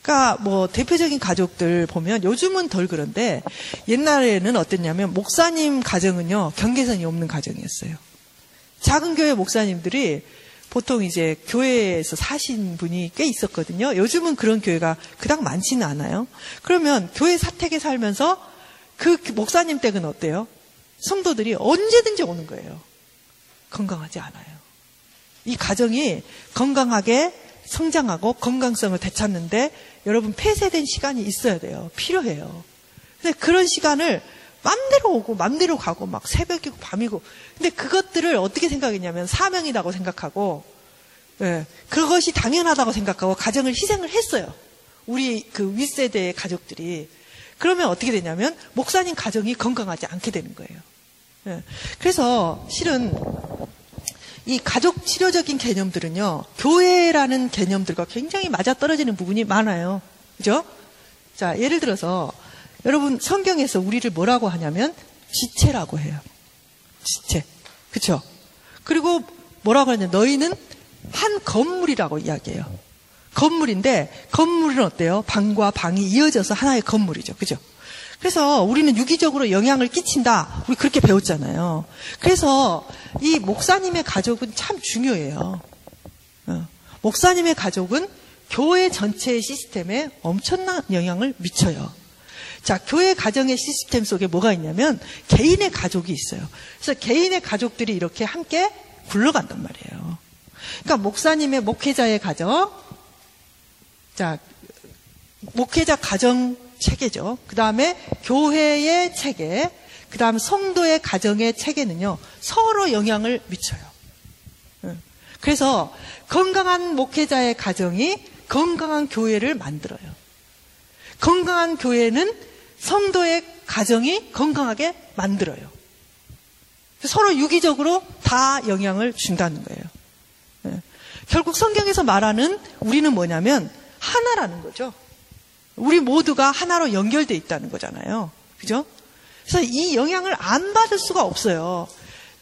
그러니까 뭐 대표적인 가족들 보면 요즘은 덜 그런데 옛날에는 어땠냐면 목사님 가정은요 경계선이 없는 가정이었어요. 작은 교회 목사님들이 보통 이제 교회에서 사신 분이 꽤 있었거든요. 요즘은 그런 교회가 그닥 많지는 않아요. 그러면 교회 사택에 살면서 그 목사님 댁은 어때요? 성도들이 언제든지 오는 거예요. 건강하지 않아요. 이 가정이 건강하게 성장하고 건강성을 되찾는데 여러분 폐쇄된 시간이 있어야 돼요. 필요해요. 근데 그런 시간을 맘대로 오고 맘대로 가고 막 새벽이고 밤이고 근데 그것들을 어떻게 생각했냐면 사명이라고 생각하고 예, 그것이 당연하다고 생각하고 가정을 희생을 했어요. 우리 그 윗세대의 가족들이 그러면 어떻게 되냐면 목사님 가정이 건강하지 않게 되는 거예요. 예. 그래서 실은 이 가족 치료적인 개념들은요, 교회라는 개념들과 굉장히 맞아떨어지는 부분이 많아요. 그죠? 자, 예를 들어서, 여러분, 성경에서 우리를 뭐라고 하냐면, 지체라고 해요. 지체. 그쵸? 그리고 뭐라고 하냐, 너희는 한 건물이라고 이야기해요. 건물인데, 건물은 어때요? 방과 방이 이어져서 하나의 건물이죠. 그죠? 그래서 우리는 유기적으로 영향을 끼친다. 우리 그렇게 배웠잖아요. 그래서 이 목사님의 가족은 참 중요해요. 어. 목사님의 가족은 교회 전체의 시스템에 엄청난 영향을 미쳐요. 자, 교회 가정의 시스템 속에 뭐가 있냐면 개인의 가족이 있어요. 그래서 개인의 가족들이 이렇게 함께 굴러간단 말이에요. 그러니까 목사님의 목회자의 가정, 자, 목회자 가정 체계죠. 그 다음에 교회의 체계, 그 다음 성도의 가정의 체계는요, 서로 영향을 미쳐요. 그래서 건강한 목회자의 가정이 건강한 교회를 만들어요. 건강한 교회는 성도의 가정이 건강하게 만들어요. 서로 유기적으로 다 영향을 준다는 거예요. 결국 성경에서 말하는 우리는 뭐냐면 하나라는 거죠. 우리 모두가 하나로 연결돼 있다는 거잖아요. 그죠? 그래서 이 영향을 안 받을 수가 없어요.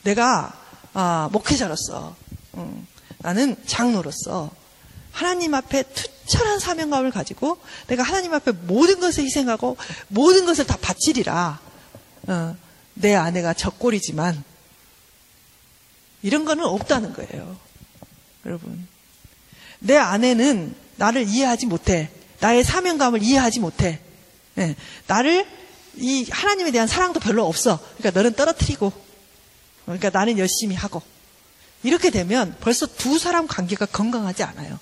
내가 아, 목회자로서, 음, 나는 장로로서 하나님 앞에 투철한 사명감을 가지고 내가 하나님 앞에 모든 것을 희생하고 모든 것을 다 바치리라. 어, 내 아내가 적골이지만 이런 거는 없다는 거예요. 여러분. 내 아내는 나를 이해하지 못해. 나의 사명감을 이해하지 못해. 네. 나를 이 하나님에 대한 사랑도 별로 없어. 그러니까 너는 떨어뜨리고, 그러니까 나는 열심히 하고. 이렇게 되면 벌써 두 사람 관계가 건강하지 않아요.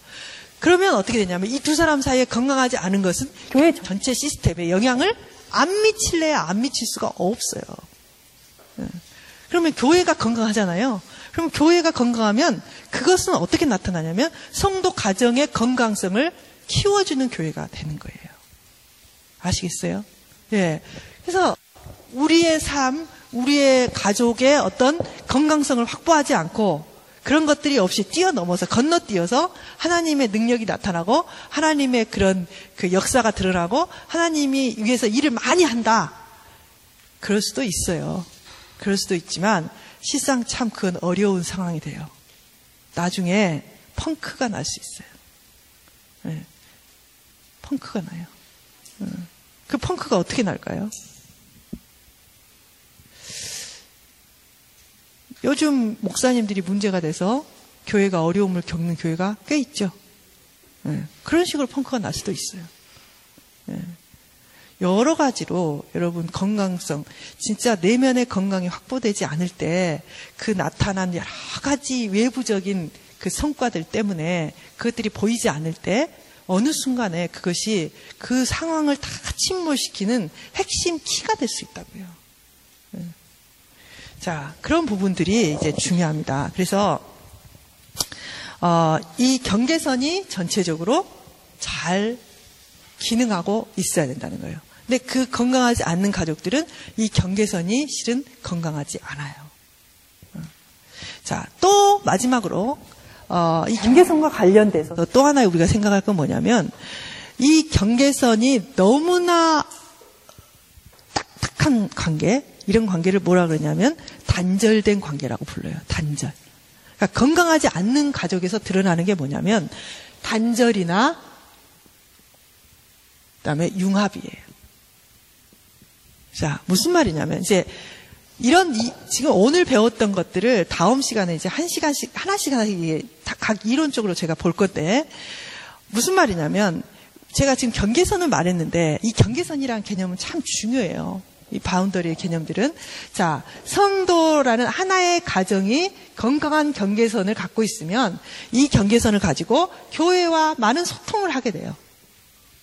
그러면 어떻게 되냐면 이 두 사람 사이에 건강하지 않은 것은 교회 전체 시스템에 영향을 안 미칠래야 안 미칠 수가 없어요. 네. 그러면 교회가 건강하잖아요. 그럼 교회가 건강하면 그것은 어떻게 나타나냐면 성도 가정의 건강성을 키워주는 교회가 되는 거예요. 아시겠어요? 예. 그래서 우리의 삶, 우리의 가족의 어떤 건강성을 확보하지 않고 그런 것들이 없이 뛰어넘어서 건너뛰어서 하나님의 능력이 나타나고 하나님의 그런 그 역사가 드러나고 하나님이 위해서 일을 많이 한다. 그럴 수도 있어요. 그럴 수도 있지만 실상 참 그건 어려운 상황이 돼요. 나중에 펑크가 날 수 있어요. 네. 펑크가 나요. 음. 그 펑크가 어떻게 날까요? 요즘 목사님들이 문제가 돼서 교회가 어려움을 겪는 교회가 꽤 있죠. 네. 그런 식으로 펑크가 날 수도 있어요. 네. 여러 가지로 여러분 건강성, 진짜 내면의 건강이 확보되지 않을 때 그 나타난 여러 가지 외부적인 그 성과들 때문에 그것들이 보이지 않을 때 어느 순간에 그것이 그 상황을 다 침몰시키는 핵심 키가 될 수 있다고요. 네. 자, 그런 부분들이 이제 중요합니다. 그래서, 어, 이 경계선이 전체적으로 잘 기능하고 있어야 된다는 거예요. 근데 그 건강하지 않는 가족들은 이 경계선이 실은 건강하지 않아요. 어. 자, 또 마지막으로 어, 이 경계선과 관련돼서 또 하나 우리가 생각할 건 뭐냐면 이 경계선이 너무나 딱딱한 관계, 이런 관계를 뭐라 그러냐면 단절된 관계라고 불러요. 단절. 그러니까 건강하지 않는 가족에서 드러나는 게 뭐냐면 단절이나 그다음에 융합이에요. 자, 무슨 말이냐면 이제 이런 이, 지금 오늘 배웠던 것들을 다음 시간에 이제 한 시간씩 하나씩 하나씩 각 이론적으로 제가 볼 건데 무슨 말이냐면 제가 지금 경계선을 말했는데 이 경계선이라는 개념은 참 중요해요. 이 바운더리의 개념들은 자 성도라는 하나의 가정이 건강한 경계선을 갖고 있으면 이 경계선을 가지고 교회와 많은 소통을 하게 돼요.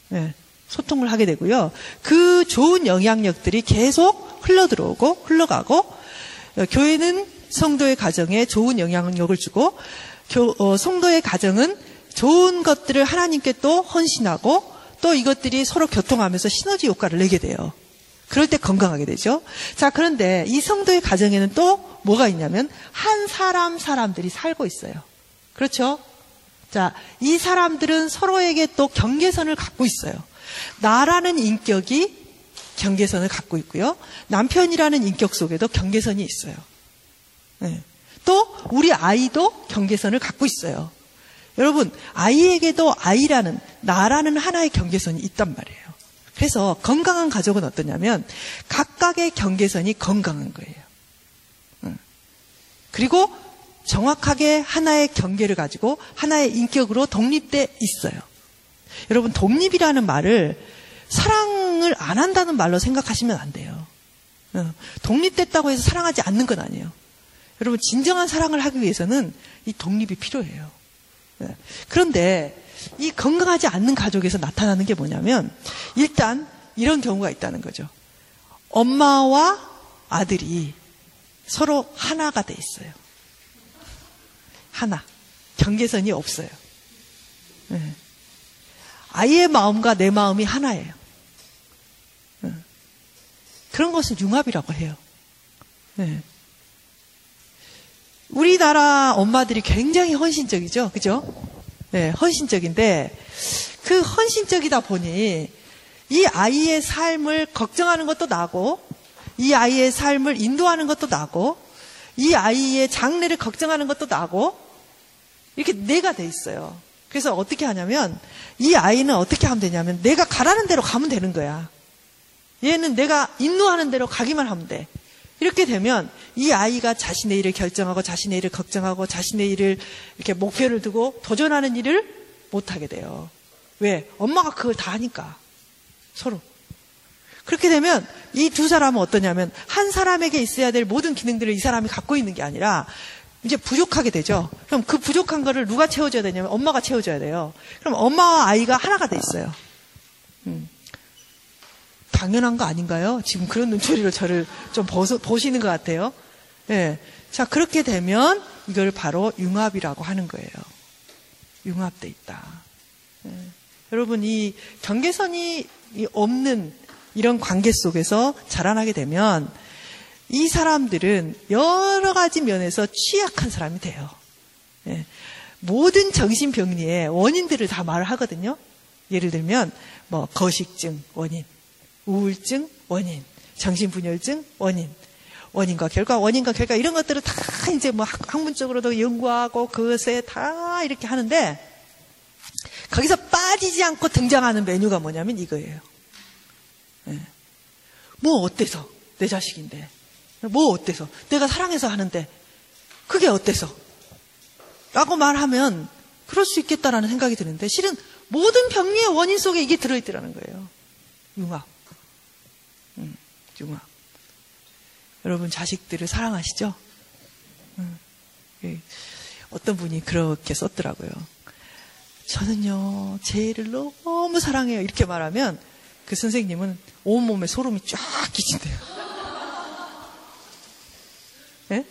네, 소통을 하게 되고요. 그 좋은 영향력들이 계속 흘러들어오고 흘러가고 어, 교회는 성도의 가정에 좋은 영향력을 주고 교, 어, 성도의 가정은 좋은 것들을 하나님께 또 헌신하고 또 이것들이 서로 교통하면서 시너지 효과를 내게 돼요. 그럴 때 건강하게 되죠. 자, 그런데 이 성도의 가정에는 또 뭐가 있냐면 한 사람 사람들이 살고 있어요. 그렇죠? 자, 이 사람들은 서로에게 또 경계선을 갖고 있어요. 나라는 인격이 경계선을 갖고 있고요. 남편이라는 인격 속에도 경계선이 있어요. 네. 또 우리 아이도 경계선을 갖고 있어요. 여러분, 아이에게도 아이라는 나라는 하나의 경계선이 있단 말이에요. 그래서 건강한 가족은 어떠냐면 각각의 경계선이 건강한 거예요. 그리고 정확하게 하나의 경계를 가지고 하나의 인격으로 독립돼 있어요. 여러분, 독립이라는 말을 사랑을 안 한다는 말로 생각하시면 안 돼요. 독립됐다고 해서 사랑하지 않는 건 아니에요. 여러분, 진정한 사랑을 하기 위해서는 이 독립이 필요해요. 그런데 이 건강하지 않는 가족에서 나타나는 게 뭐냐면 일단 이런 경우가 있다는 거죠. 엄마와 아들이 서로 하나가 돼 있어요. 하나. 경계선이 없어요. 네. 아이의 마음과 내 마음이 하나예요. 네. 그런 것을 융합이라고 해요. 네. 우리나라 엄마들이 굉장히 헌신적이죠. 그죠? 네, 헌신적인데 그 헌신적이다 보니 이 아이의 삶을 걱정하는 것도 나고 이 아이의 삶을 인도하는 것도 나고 이 아이의 장래를 걱정하는 것도 나고 이렇게 내가 돼 있어요. 그래서 어떻게 하냐면 이 아이는 어떻게 하면 되냐면 내가 가라는 대로 가면 되는 거야. 얘는 내가 인도하는 대로 가기만 하면 돼. 이렇게 되면 이 아이가 자신의 일을 결정하고 자신의 일을 걱정하고 자신의 일을 이렇게 목표를 두고 도전하는 일을 못하게 돼요. 왜? 엄마가 그걸 다 하니까. 서로. 그렇게 되면 이 두 사람은 어떠냐면 한 사람에게 있어야 될 모든 기능들을 이 사람이 갖고 있는 게 아니라 이제 부족하게 되죠. 그럼 그 부족한 거를 누가 채워줘야 되냐면 엄마가 채워줘야 돼요. 그럼 엄마와 아이가 하나가 돼 있어요. 음. 당연한 거 아닌가요? 지금 그런 눈초리로 저를 좀 보소, 보시는 것 같아요. 예. 자, 그렇게 되면 이걸 바로 융합이라고 하는 거예요. 융합돼 있다. 예. 여러분, 이 경계선이 없는 이런 관계 속에서 자라나게 되면 이 사람들은 여러 가지 면에서 취약한 사람이 돼요. 예. 모든 정신병리의 원인들을 다 말을 하거든요. 예를 들면, 뭐, 거식증 원인, 우울증 원인, 정신분열증 원인, 원인과 결과, 원인과 결과 이런 것들을 다 이제 뭐 학문적으로도 연구하고 그것에 다 이렇게 하는데 거기서 빠지지 않고 등장하는 메뉴가 뭐냐면 이거예요. 네. 뭐 어때서 내 자식인데 뭐 어때서 내가 사랑해서 하는데 그게 어때서 라고 말하면 그럴 수 있겠다라는 생각이 드는데 실은 모든 병리의 원인 속에 이게 들어있더라는 거예요. 융합. 융합. 여러분 자식들을 사랑하시죠? 예. 어떤 분이 그렇게 썼더라고요. 저는요, 제 애를 너무 사랑해요. 이렇게 말하면 그 선생님은 온몸에 소름이 쫙 끼친대요. 예?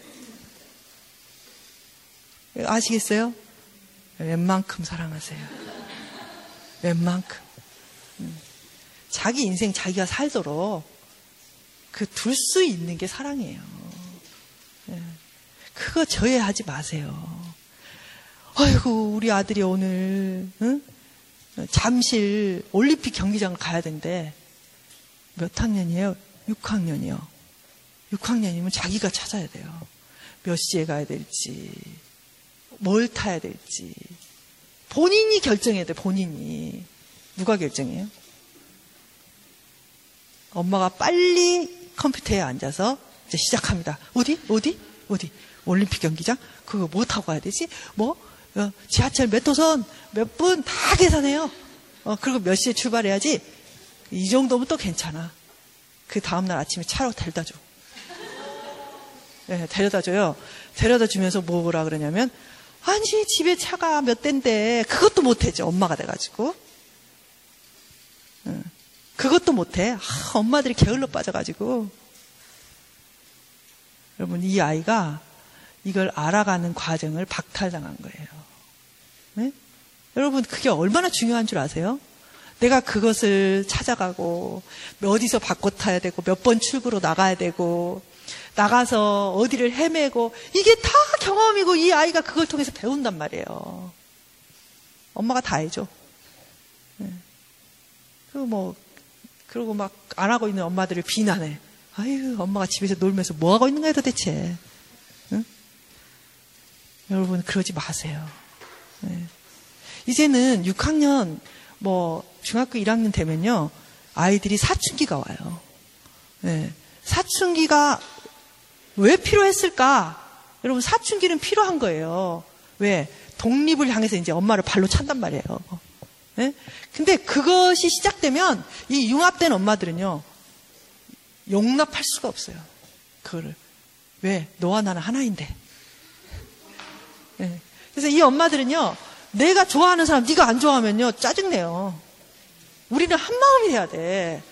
아시겠어요? 웬만큼 사랑하세요. 웬만큼. 음. 자기 인생 자기가 살도록 그 둘 수 있는 게 사랑이에요. 예. 그거 저해하지 마세요. 아이고 우리 아들이 오늘 응? 잠실 올림픽 경기장을 가야 된대. 몇 학년이에요? 6학년이요. 6학년이면 자기가 찾아야 돼요. 몇 시에 가야 될지, 뭘 타야 될지. 본인이 결정해야 돼, 본인이. 누가 결정해요? 엄마가 빨리 컴퓨터에 앉아서 이제 시작합니다. 어디? 어디? 어디? 올림픽 경기장? 그거 뭐 타고 가야 되지? 뭐? 어, 지하철 몇 호선, 몇 분 다 계산해요. 어, 그리고 몇 시에 출발해야지? 이 정도면 또 괜찮아. 그 다음날 아침에 차로 데려다 줘. 네, 데려다 줘요. 데려다 주면서 뭐라 그러냐면, 아니, 집에 차가 몇 대인데, 그것도 못해죠. 엄마가 돼가지고. 응. 그것도 못해. 아, 엄마들이 게을러 빠져가지고. 여러분, 이 아이가 이걸 알아가는 과정을 박탈당한 거예요. 네? 여러분, 그게 얼마나 중요한 줄 아세요? 내가 그것을 찾아가고 어디서 바꿔 타야 되고 몇 번 출구로 나가야 되고 나가서 어디를 헤매고 이게 다 경험이고 이 아이가 그걸 통해서 배운단 말이에요. 엄마가 다 해줘. 네. 그리고 뭐 그리고 막 안 하고 있는 엄마들을 비난해. 아유 엄마가 집에서 놀면서 뭐 하고 있는 거야 도대체. 응? 여러분 그러지 마세요. 네. 이제는 6학년 뭐 중학교 1학년 되면요 아이들이 사춘기가 와요. 네. 사춘기가 왜 필요했을까? 여러분 사춘기는 필요한 거예요. 왜? 독립을 향해서 이제 엄마를 발로 찬단 말이에요. 네? 근데 그것이 시작되면 이 융합된 엄마들은요 용납할 수가 없어요. 그거를 왜? 너와 나는 하나인데. 네. 그래서 이 엄마들은요 내가 좋아하는 사람 네가 안 좋아하면요 짜증내요. 우리는 한 마음이 돼야 돼.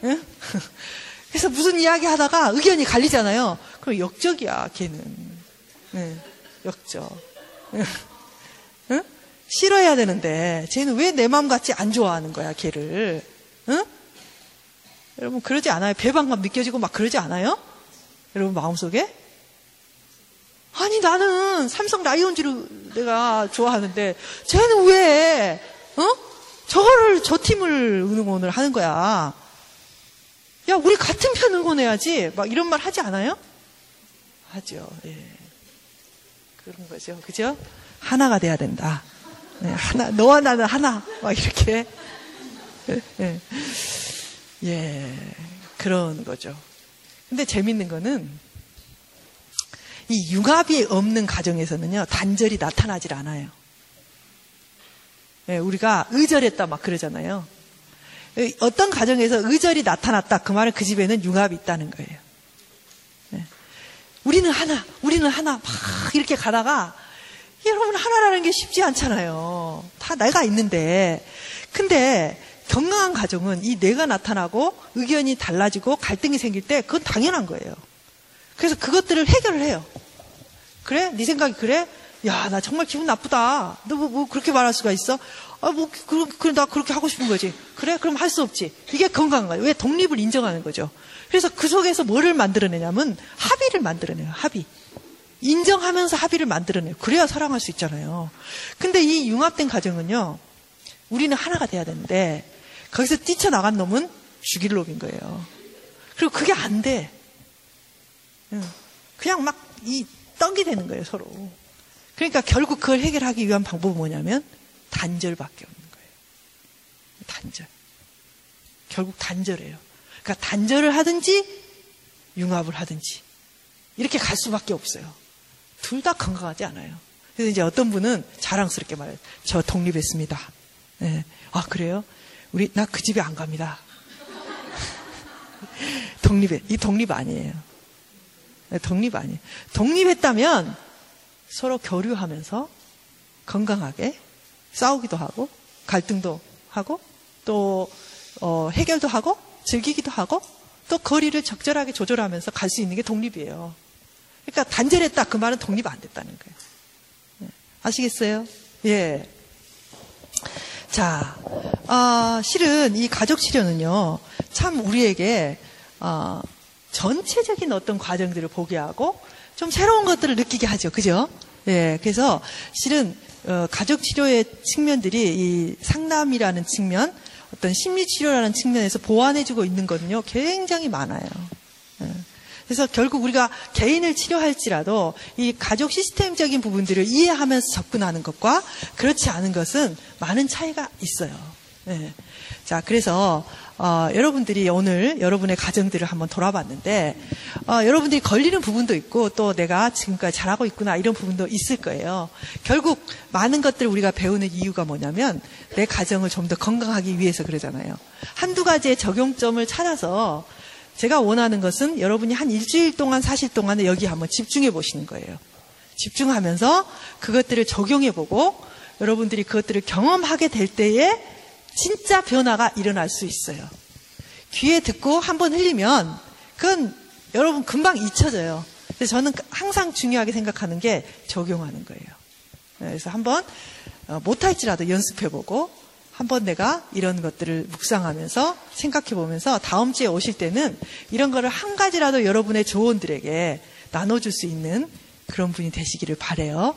네? 그래서 무슨 이야기 하다가 의견이 갈리잖아요. 그럼 역적이야, 걔는. 네, 역적. 응? 싫어해야 되는데, 쟤는 왜 내 마음 같이 안 좋아하는 거야, 걔를. 응? 여러분, 그러지 않아요? 배반감 느껴지고 막 그러지 않아요? 여러분, 마음속에? 아니, 나는 삼성 라이온즈를 내가 좋아하는데, 쟤는 왜, 어? 저거를, 저 팀을 응원을 하는 거야. 야, 우리 같은 편 응원해야지. 막 이런 말 하지 않아요? 하죠. 예. 그런 거죠. 그죠? 하나가 돼야 된다. 네, 하나, 너와 나는 하나. 막 이렇게. 예. 예. 그런 거죠. 근데 재밌는 거는 이 융합이 없는 가정에서는요, 단절이 나타나질 않아요. 예, 우리가 의절했다 막 그러잖아요. 어떤 가정에서 의절이 나타났다. 그 말은 그 집에는 융합이 있다는 거예요. 네. 우리는 하나, 우리는 하나, 막 이렇게 가다가 여러분 하나라는 게 쉽지 않잖아요. 다 내가 있는데. 근데 건강한 가정은 이 내가 나타나고 의견이 달라지고 갈등이 생길 때 그건 당연한 거예요. 그래서 그것들을 해결을 해요. 그래? 네 생각이 그래? 야, 나 정말 기분 나쁘다. 너 뭐, 뭐 그렇게 말할 수가 있어? 아, 뭐, 그, 그, 나 그렇게 하고 싶은 거지. 그래? 그럼 할 수 없지. 이게 건강한 거예요. 왜? 독립을 인정하는 거죠. 그래서 그 속에서 뭐를 만들어내냐면 합의를 만들어내요. 합의. 인정하면서 합의를 만들어내요. 그래야 사랑할 수 있잖아요. 근데 이 융합된 가정은요, 우리는 하나가 돼야 되는데, 거기서 뛰쳐나간 놈은 죽일 놈인 거예요. 그리고 그게 안 돼. 그냥 막 이 떡이 되는 거예요, 서로. 그러니까 결국 그걸 해결하기 위한 방법은 뭐냐면, 단절밖에 없는 거예요. 단절. 결국 단절이에요. 그러니까 단절을 하든지 융합을 하든지 이렇게 갈 수밖에 없어요. 둘 다 건강하지 않아요. 그래서 이제 어떤 분은 자랑스럽게 말해요. 저 독립했습니다. 네. 아 그래요? 우리 나 그 집에 안 갑니다. 독립해. 이 독립 아니에요. 네, 독립 아니에요. 독립했다면 서로 교류하면서 건강하게 싸우기도 하고 갈등도 하고 또 어, 해결도 하고 즐기기도 하고 또 거리를 적절하게 조절하면서 갈 수 있는 게 독립이에요. 그러니까 단절했다 그 말은 독립 안 됐다는 거예요. 네. 아시겠어요? 예. 자, 아, 실은 이 가족 치료는요, 참 우리에게 어, 전체적인 어떤 과정들을 보게 하고 좀 새로운 것들을 느끼게 하죠, 그죠? 예, 그래서 실은 어, 가족 치료의 측면들이 이 상담이라는 측면, 어떤 심리 치료라는 측면에서 보완해주고 있는 거는요 굉장히 많아요. 예. 그래서 결국 우리가 개인을 치료할지라도 이 가족 시스템적인 부분들을 이해하면서 접근하는 것과 그렇지 않은 것은 많은 차이가 있어요. 네. 자, 그래서 어, 여러분들이 오늘 여러분의 가정들을 한번 돌아봤는데 어, 여러분들이 걸리는 부분도 있고 또 내가 지금까지 잘하고 있구나 이런 부분도 있을 거예요. 결국 많은 것들을 우리가 배우는 이유가 뭐냐면 내 가정을 좀 더 건강하기 위해서 그러잖아요. 한두 가지의 적용점을 찾아서 제가 원하는 것은 여러분이 한 일주일 동안 사실 동안에 여기 한번 집중해 보시는 거예요. 집중하면서 그것들을 적용해 보고 여러분들이 그것들을 경험하게 될 때에 진짜 변화가 일어날 수 있어요. 귀에 듣고 한번 흘리면 그건 여러분 금방 잊혀져요. 그래서 저는 항상 중요하게 생각하는 게 적용하는 거예요. 그래서 한번 어, 못할지라도 연습해보고 한번 내가 이런 것들을 묵상하면서 생각해 보면서 다음 주에 오실 때는 이런 거를 한 가지라도 여러분의 조언들에게 나눠줄 수 있는 그런 분이 되시기를 바래요.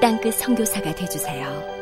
땅끝 성교사가 되주세요